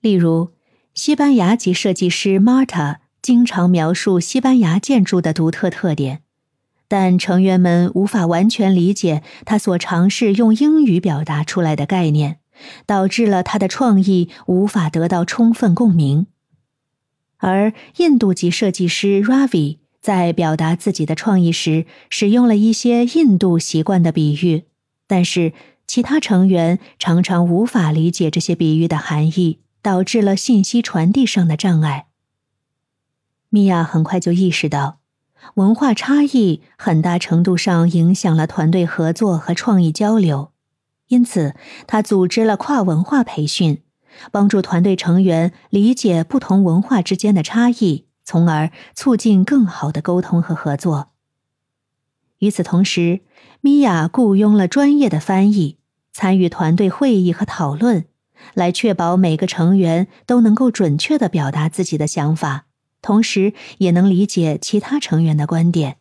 例如，西班牙籍设计师 Marta 经常描述西班牙建筑的独特特点，但成员们无法完全理解他所尝试用英语表达出来的概念，导致了他的创意无法得到充分共鸣。而印度籍设计师 Ravi 在表达自己的创意时，使用了一些印度习惯的比喻，但是其他成员常常无法理解这些比喻的含义。导致了信息传递上的障碍。米娅很快就意识到，文化差异很大程度上影响了团队合作和创意交流，因此她组织了跨文化培训，帮助团队成员理解不同文化之间的差异，从而促进更好的沟通和合作。与此同时，米娅雇佣了专业的翻译，参与团队会议和讨论。来确保每个成员都能够准确的表达自己的想法，同时也能理解其他成员的观点。